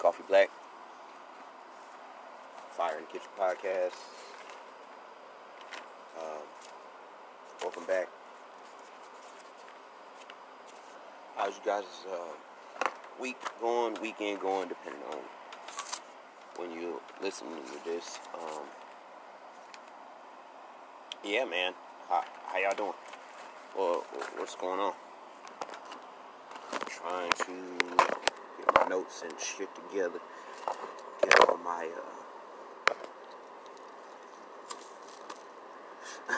Coffee Black. Fire in the Kitchen podcast. Um, welcome back. How's you guys' uh, week going, weekend going, depending on when you listen to this. Um, yeah, man. How, how y'all doing? Well, what's going on? trying to notes and shit together, get all my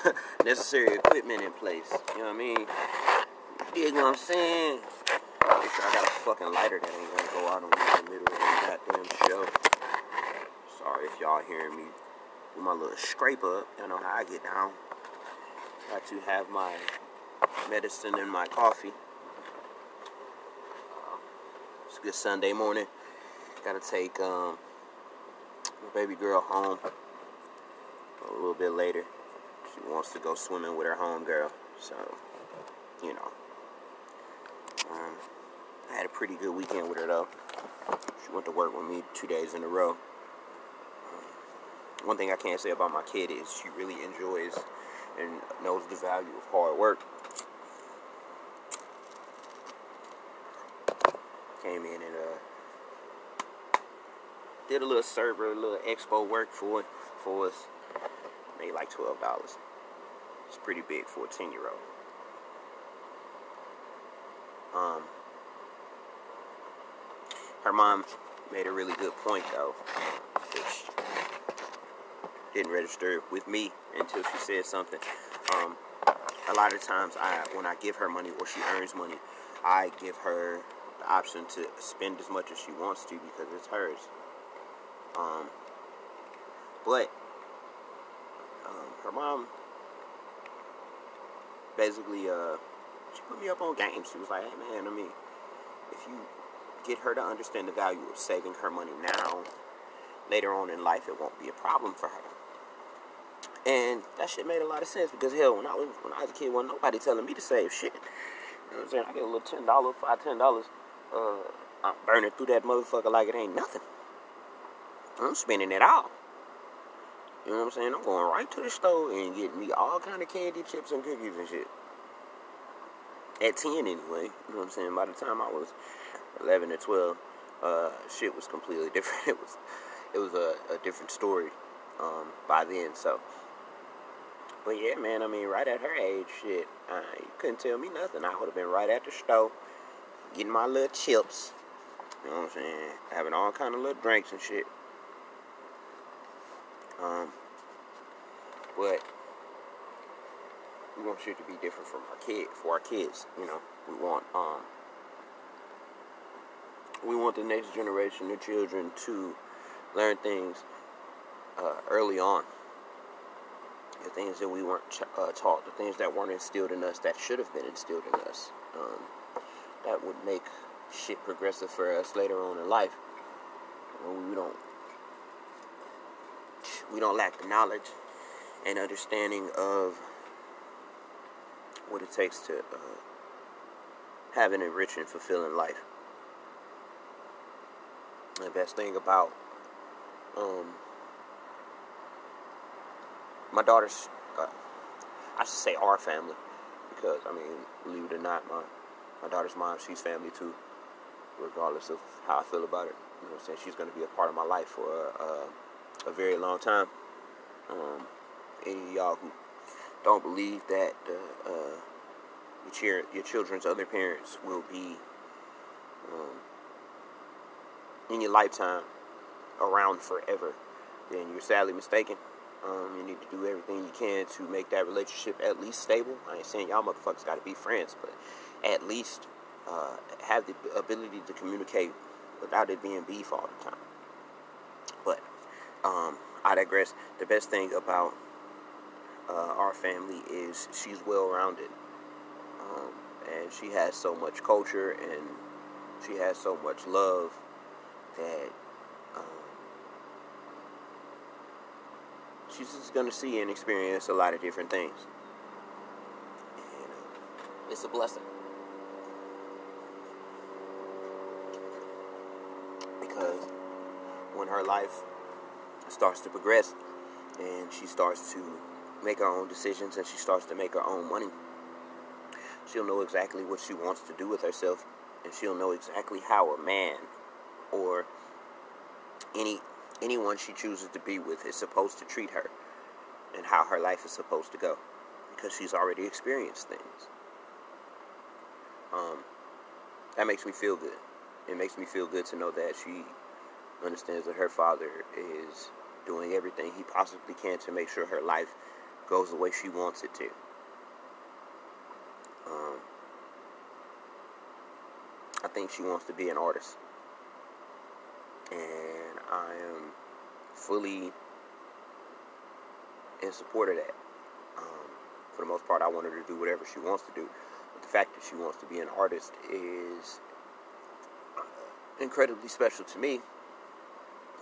uh, necessary equipment in place. You know what I mean? You dig what I'm saying? Make sure I got a fucking lighter that ain't gonna go out on me in the middle of the goddamn show. Sorry if y'all hearing me do my little scrape up. You know how I get down. Got to have my medicine and my coffee. Good Sunday morning. Gotta take um, my baby girl home a little bit later. She wants to go swimming with her home girl. So, you know. Um, I had a pretty good weekend with her though. She went to work with me two days in a row. One thing I can't say about my kid is she really enjoys and knows the value of hard work. Came in and uh, did a little server, a little expo work for for us. Made like twelve dollars. It's pretty big for a ten year old. Um, her mom made a really good point though, which didn't register with me until she said something. Um, a lot of times, I when I give her money or she earns money, I give her the option to spend as much as she wants to because it's hers. Um, but um, her mom basically uh, she put me up on games. She was like, "Hey man, I mean, if you get her to understand the value of saving her money now, later on in life, it won't be a problem for her." And that shit made a lot of sense because hell, when I was when I was a kid, wasn't nobody telling me to save shit. You know what I'm saying? I get a little ten dollars, five, ten dollars. Uh, I'm burning through that motherfucker like it ain't nothing. I'm spending it all. You know what I'm saying? I'm going right to the store and getting me all kind of candy, chips, and cookies and shit. At 10 anyway. You know what I'm saying? By the time I was 11 or 12, uh, shit was completely different. It was it was a, a different story um, by then. So, but yeah, man. I mean, right at her age, shit, you couldn't tell me nothing. I would have been right at the store, getting my little chips. You know what I'm saying? Having all kind of little drinks and shit. Um, but we want shit to be different from our kid for our kids. You know, we want um, we want the next generation, the children, to learn things uh, early on. The things that we weren't ch- uh, taught, the things that weren't instilled in us that should have been instilled in us. Um, that would make shit progressive for us later on in life. We don't we don't lack the knowledge and understanding of what it takes to uh, have an enriched and fulfilling life. The best thing about um, my daughter's, uh, I should say our family, because I mean, believe it or not, my my daughter's mom, she's family too, regardless of how I feel about it. You know what I'm saying? She's going to be a part of my life for a, a, a very long time. Um, any of y'all who don't believe that uh, uh, your, cheer, your children's other parents will be um, in your lifetime around forever, then you're sadly mistaken. Um, you need to do everything you can to make that relationship at least stable. I ain't saying y'all motherfuckers got to be friends, but at least uh, have the ability to communicate without it being beef all the time. But um, I digress. The best thing about uh, our family is she's well rounded. Um, and she has so much culture and she has so much love that um, she's just going to see and experience a lot of different things. And uh, it's a blessing. Because when her life starts to progress and she starts to make her own decisions and she starts to make her own money, she'll know exactly what she wants to do with herself and she'll know exactly how a man or any anyone she chooses to be with is supposed to treat her and how her life is supposed to go because she's already experienced things. Um, that makes me feel good. It makes me feel good to know that she understands that her father is doing everything he possibly can to make sure her life goes the way she wants it to. Um, I think she wants to be an artist. And I am fully in support of that. Um, for the most part, I want her to do whatever she wants to do. But the fact that she wants to be an artist is incredibly special to me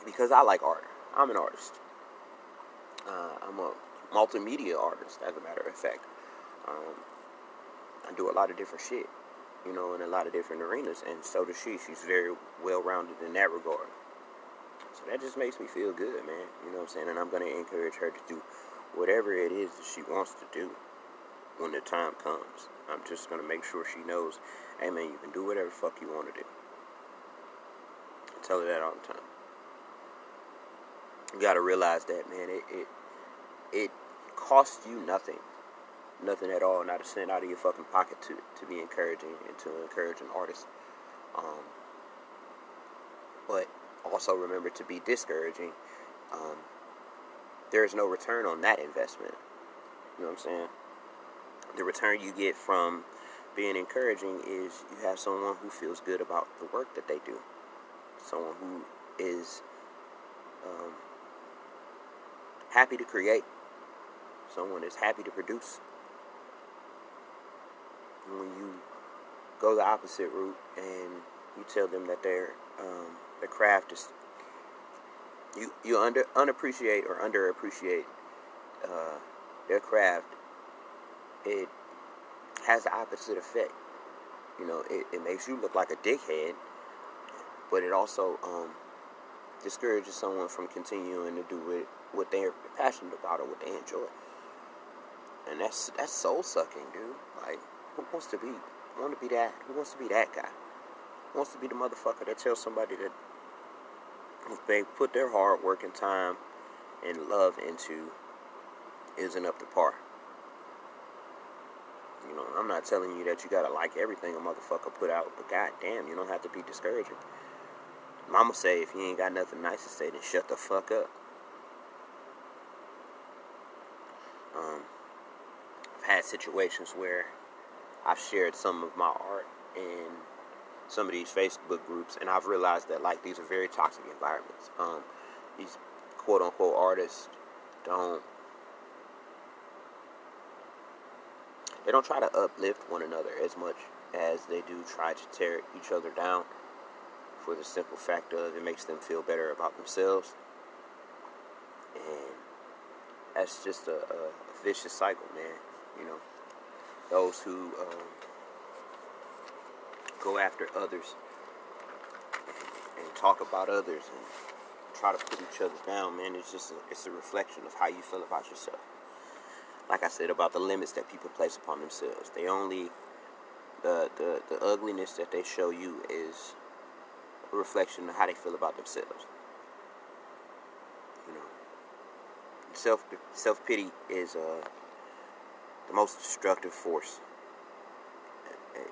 because I like art. I'm an artist. Uh, I'm a multimedia artist, as a matter of fact. Um, I do a lot of different shit, you know, in a lot of different arenas, and so does she. She's very well rounded in that regard. So that just makes me feel good, man. You know what I'm saying? And I'm going to encourage her to do whatever it is that she wants to do when the time comes. I'm just going to make sure she knows, hey, man, you can do whatever fuck you want to do. I tell her that all the time. You got to realize that, man. It, it it costs you nothing, nothing at all, not a cent out of your fucking pocket to to be encouraging and to encourage an artist. Um, but also remember to be discouraging. Um, there is no return on that investment. You know what I'm saying? The return you get from being encouraging is you have someone who feels good about the work that they do, someone who is um, happy to create, someone is happy to produce. And when you go the opposite route and you tell them that their um, their craft is you you under unappreciate or underappreciate uh, their craft, it has the opposite effect. You know, it, it makes you look like a dickhead, but it also um, discourages someone from continuing to do what, what they're passionate about or what they enjoy. And that's that's soul sucking, dude. Like, who wants to be want to be that? Who wants to be that guy? Who wants to be the motherfucker that tells somebody that if they put their hard work and time and love into isn't up to par. You know, I'm not telling you that you gotta like everything a motherfucker put out, but goddamn, you don't have to be discouraging. Mama say if you ain't got nothing nice to say, then shut the fuck up. Um, I've had situations where I've shared some of my art in some of these Facebook groups, and I've realized that like these are very toxic environments. Um, these quote unquote artists don't they don't try to uplift one another as much as they do try to tear each other down for the simple fact of it makes them feel better about themselves. That's just a, a vicious cycle, man. You know, those who um, go after others and, and talk about others and try to put each other down, man, it's just a, it's a reflection of how you feel about yourself. Like I said about the limits that people place upon themselves, they only the the, the ugliness that they show you is a reflection of how they feel about themselves. You know, self self pity is uh, the most destructive force.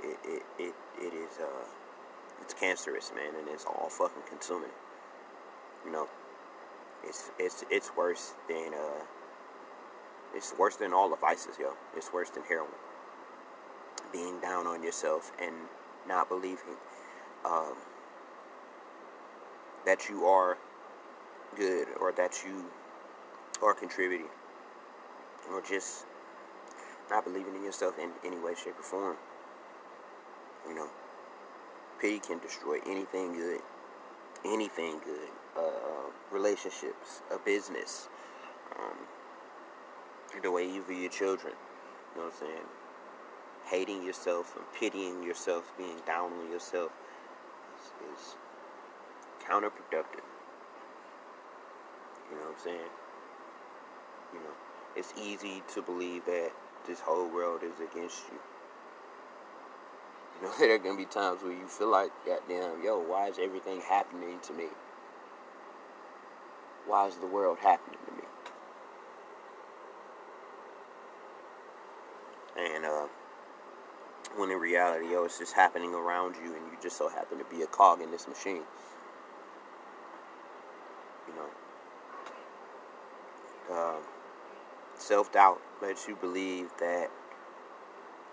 It it it, it is uh, it's cancerous, man, and it's all fucking consuming. You know, it's it's it's worse than uh, it's worse than all the vices, yo. It's worse than heroin. Being down on yourself and not believing um, that you are good or that you are contributing or just not believing in yourself in any way, shape, or form. You know, pity can destroy anything good, anything good. Uh, uh, relationships, a business, um, the way you view your children. You know what I'm saying? Hating yourself and pitying yourself, being down on yourself is, is counterproductive. You know what I'm saying? You know, it's easy to believe that this whole world is against you. You know, there are gonna be times where you feel like, goddamn, yo, why is everything happening to me? Why is the world happening to me? And uh, when in reality, yo, it's just happening around you, and you just so happen to be a cog in this machine. You know, uh, self doubt lets you believe that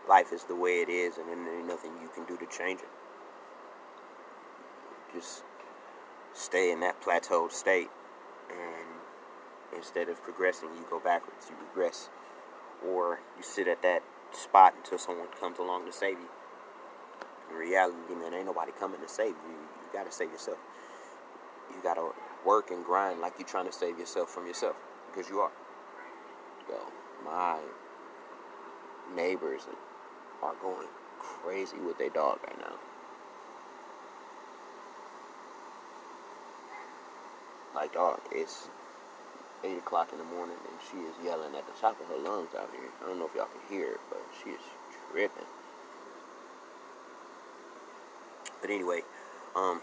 life is the way it is, and there's nothing you can do to change it. Just stay in that plateaued state and instead of progressing, you go backwards, you regress, or you sit at that spot until someone comes along to save you. In reality, man, ain't nobody coming to save you. You gotta save yourself. You gotta work and grind like you're trying to save yourself from yourself, because you are. My neighbors are going crazy with their dog right now. Like, dog, it's 8 o'clock in the morning and she is yelling at the top of her lungs out here. I don't know if y'all can hear it, but she is tripping. But anyway, um,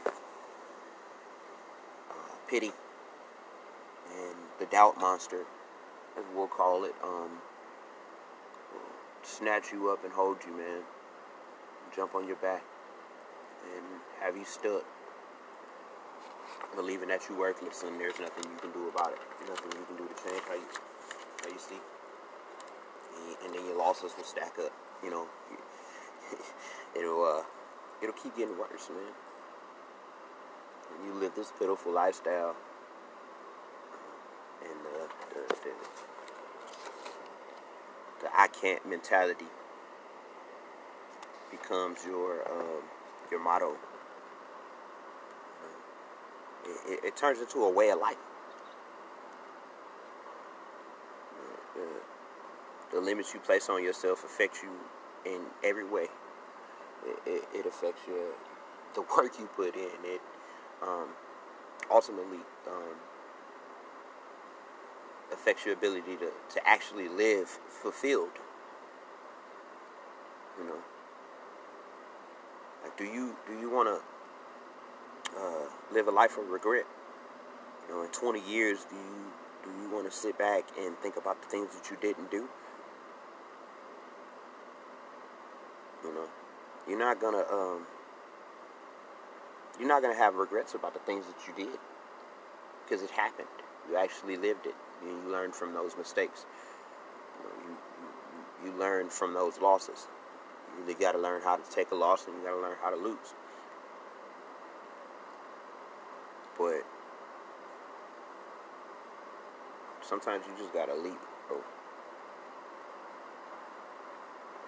uh, pity and the doubt monster, as we'll call it, um, snatch you up and hold you, man. Jump on your back and have you stuck believing that you're worthless and there's nothing you can do about it. Nothing you can do to change how you how you see. And then your losses will stack up. You know, it'll uh, it'll keep getting worse, man. And you live this pitiful lifestyle, and uh, the, the, I can't mentality becomes your um, your motto it, it turns into a way of life. The, the, limits you place on yourself affect you in every way. It, it, it affects your the work you put in. It um, ultimately um, affects your ability to, to actually live fulfilled. You know, like do you do you want to uh, live a life of regret. You know, in 20 years, do you do you want to sit back and think about the things that you didn't do? You know, you're not gonna um, you're not gonna have regrets about the things that you did because it happened. You actually lived it. You, learn from those mistakes. You, you, you, learn from those losses. You got to learn how to take a loss and you got to learn how to lose. But sometimes you just gotta leap, bro.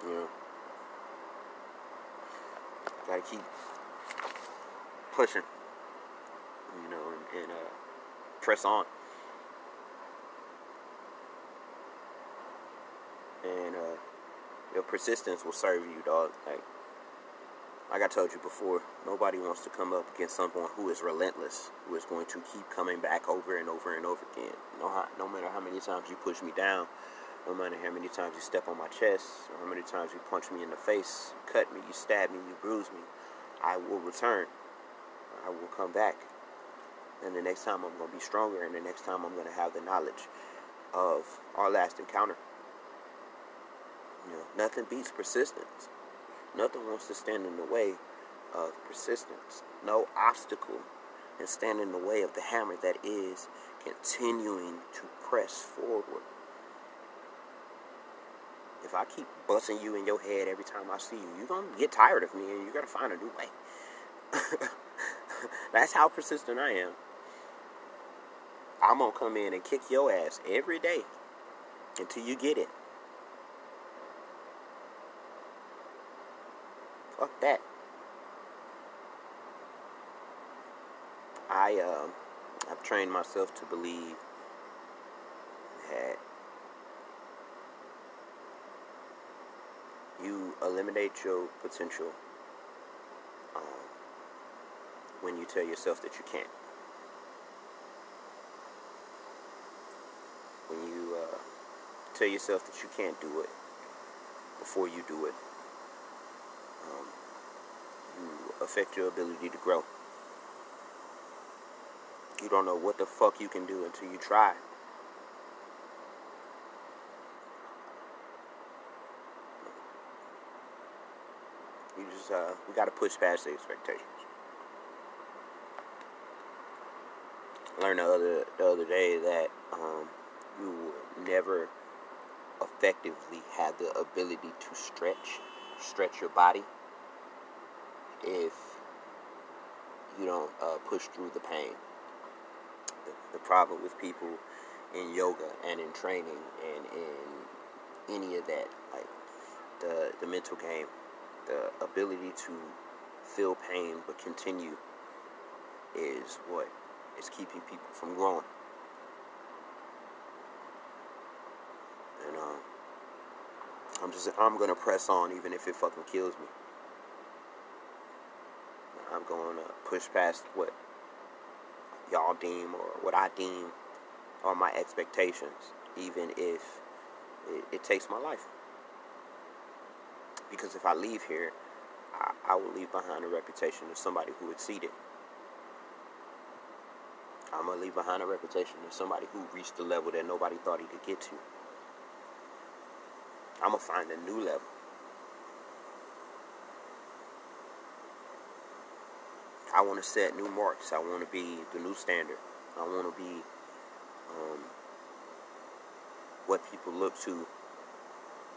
You know, gotta keep pushing. You know, and, and uh, press on. And uh, your persistence will serve you, dog. Like like I told you before, nobody wants to come up against someone who is relentless, who is going to keep coming back over and over and over again. No, no matter how many times you push me down, no matter how many times you step on my chest, or how many times you punch me in the face, cut me, you stab me, you bruise me, I will return. I will come back. And the next time I'm going to be stronger, and the next time I'm going to have the knowledge of our last encounter. You know, nothing beats persistence. Nothing wants to stand in the way of persistence. No obstacle can stand in the way of the hammer that is continuing to press forward. If I keep busting you in your head every time I see you, you're going to get tired of me and you're going to find a new way. That's how persistent I am. I'm going to come in and kick your ass every day until you get it. Fuck that. I uh, I've trained myself to believe that you eliminate your potential um, when you tell yourself that you can't. When you uh, tell yourself that you can't do it before you do it, um, you affect your ability to grow. You don't know what the fuck you can do until you try. You just, uh, we gotta push past the expectations. I learned the other, the other day that, um, you will never effectively have the ability to stretch, stretch your body if you don't uh, push through the pain. The, the, problem with people in yoga and in training and in any of that, like the the mental game, the ability to feel pain but continue, is what is keeping people from growing. And um, I'm just I'm gonna press on even if it fucking kills me. I'm going to push past what y'all deem or what I deem are my expectations, even if it, it takes my life. Because if I leave here, I, I will leave behind a reputation of somebody who exceeded. I'm going to leave behind a reputation of somebody who reached the level that nobody thought he could get to. I'm going to find a new level. I want to set new marks. I want to be the new standard. I want to be um, what people look to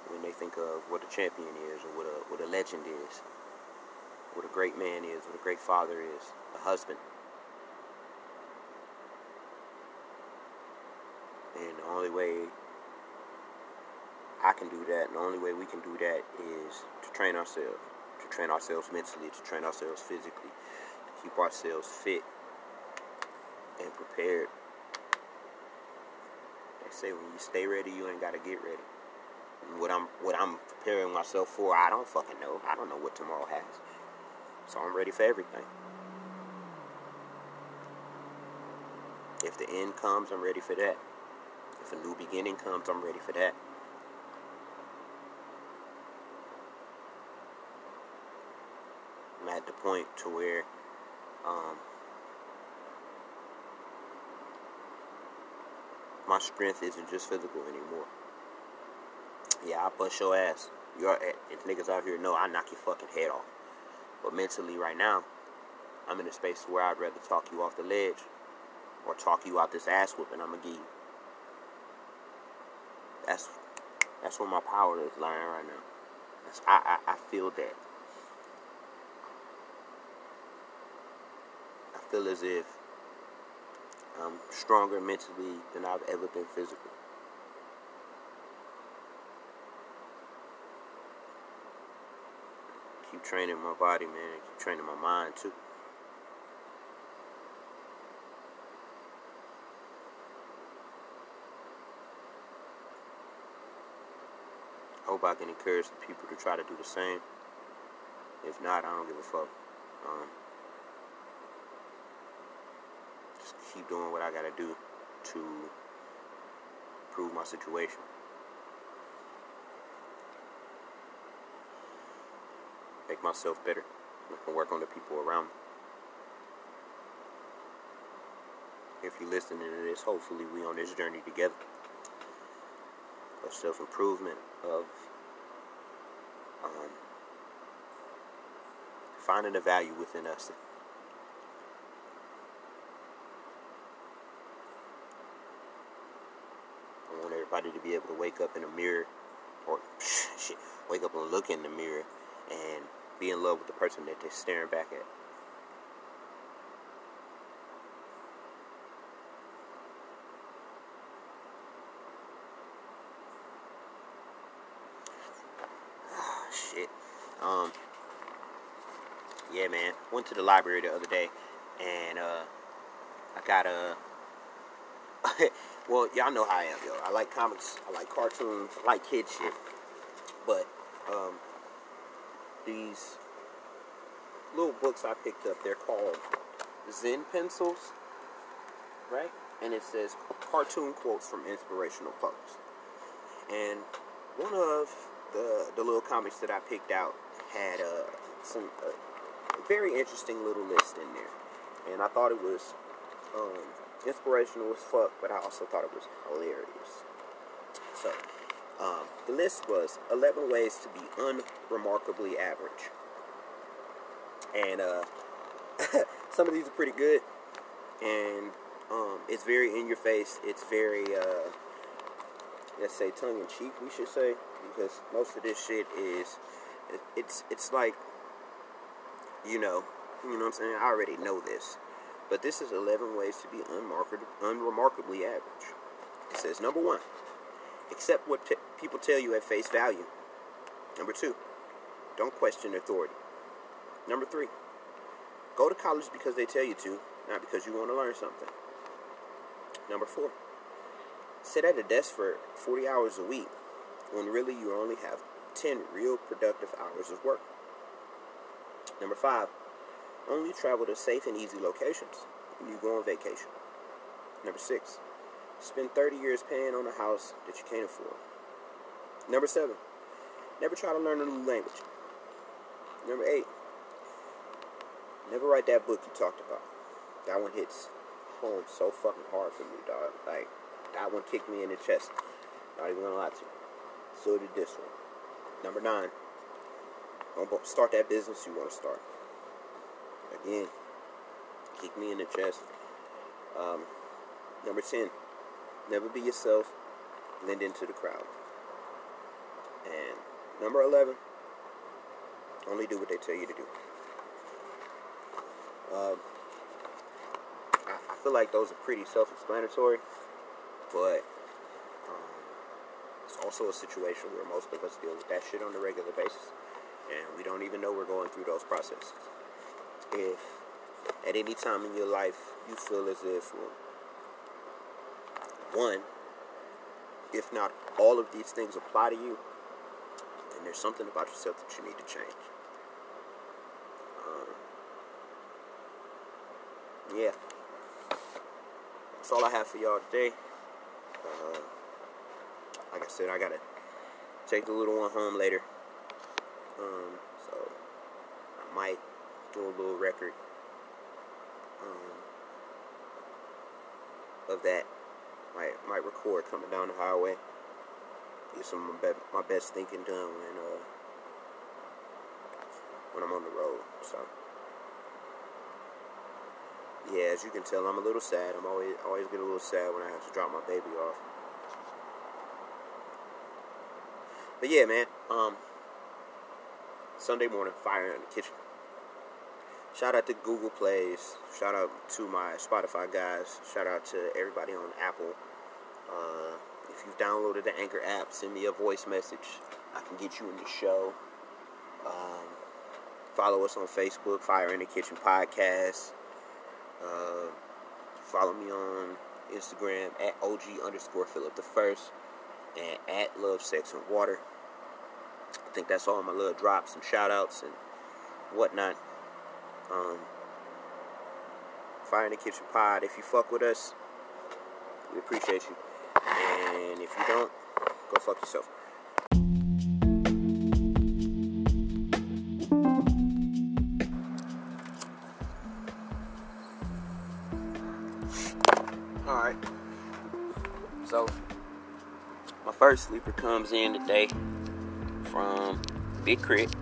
when they think of what a champion is, or what a what a legend is, what a great man is, what a great father is, a husband. And the only way I can do that, and the only way we can do that is to train ourselves, to train ourselves mentally, to train ourselves physically, keep ourselves fit and prepared. They say when you stay ready, you ain't gotta get ready. What I'm what I'm preparing myself for, I don't fucking know. I don't know what tomorrow has. So I'm ready for everything. If the end comes, I'm ready for that. If a new beginning comes, I'm ready for that. I'm at the point to where um, my strength isn't just physical anymore. Yeah, I bust your ass. You're if niggas out here know I knock your fucking head off. But mentally right now, I'm in a space where I'd rather talk you off the ledge or talk you out this ass whooping I'm gonna give you. That's that's where my power is lying right now. That's, I, I I feel that. Feel as if I'm stronger mentally than I've ever been physically. Keep training my body, man. Keep training my mind too. Hope I can encourage the people to try to do the same. If not, I don't give a fuck. Um, just keep doing what I gotta do to prove my situation. Make myself better. I can work on the people around me. If you're listening to this, hopefully we on this journey together of self-improvement, of um, finding the value within us. I want everybody to be able to wake up in a mirror, or shit, wake up and look in the mirror and be in love with the person that they're staring back at. shit. Um, yeah, man. Went to the library the other day, and uh, I got a. well, y'all know how I am, yo. I like comics. I like cartoons. I like kid shit. But um, these little books I picked up, they're called Zen pencils, right? And it says cartoon quotes from inspirational quotes. And one of the the little comics that I picked out had uh, some uh, very interesting little list in there, and I thought it was um, inspirational as fuck, but I also thought it was hilarious. So, um, the list was 11 ways to be unremarkably average, and uh, some of these are pretty good, and um, it's very in your face. It's very uh, let's say tongue in cheek, we should say, because most of this shit is it's it's like you know, you know what I'm saying? I already know this. But this is 11 ways to be unremarkably average. It says, number one, accept what t- people tell you at face value. Number two, don't question authority. Number three, go to college because they tell you to, not because you want to learn something. Number four, sit at a desk for 40 hours a week when really you only have 10 real productive hours of work. Number five, only travel to safe and easy locations when you go on vacation. Number six, spend 30 years paying on a house that you can't afford. Number seven, never try to learn a new language. Number eight, never write that book you talked about. That one hits home so fucking hard for me, dog. Like, that one kicked me in the chest. Not even gonna lie to you. So did this one. Number nine, don't start that business you want to start. Again, kick me in the chest. Um, number 10, never be yourself, blend into the crowd. And number 11, only do what they tell you to do. Um, I, I, feel like those are pretty self explanatory, but um, it's also a situation where most of us deal with that shit on a regular basis and we don't even know we're going through those processes. If at any time in your life you feel as if well, one, if not all of these things apply to you, then there's something about yourself that you need to change. Um, yeah, that's all I have for y'all today. Uh, like I said, I gotta take the little one home later. Um, so I might do a little record um, of that. Might might record coming down the highway. Get some of my, be- my best thinking done when uh, when I'm on the road. So yeah, as you can tell, I'm a little sad. I'm always always get a little sad when I have to drop my baby off. But yeah, man. Um, Sunday morning, fire in the kitchen. Shout out to Google Plays. Shout out to my Spotify guys. Shout out to everybody on Apple. Uh, if you've downloaded the Anchor app, send me a voice message. I can get you in the show. Um, follow us on Facebook, Fire in the Kitchen Podcast. Uh, follow me on Instagram at OG underscore Philip the First and at Love Sex and Water. I think that's all my little drops and shout outs and whatnot. Um, Fire in the Kitchen Pod. If you fuck with us, we appreciate you. And if you don't, go fuck yourself. Alright. So, my first sleeper comes in today from Big Crit.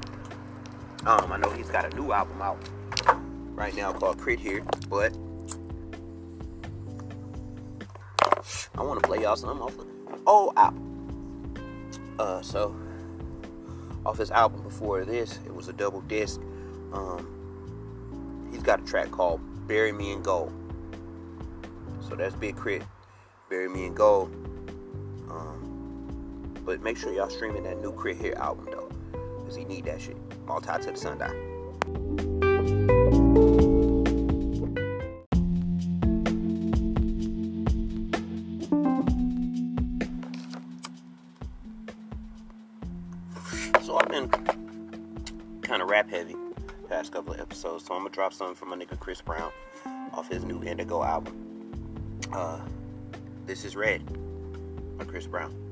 Um, I know he's got a new album out right now called K.R.I.T. Here, but I want to play y'all some off the old album. Uh, so off his album before this, it was a double disc. Um, he's got a track called "Bury Me in Gold." So that's Big K.R.I.T., "Bury Me in Gold." Um, but make sure y'all streaming that new K.R.I.T. Here album though, cause he need that shit. Multi to the sundown. Something from my nigga Chris Brown off his new Indigo album. Uh, this is Red by Chris Brown.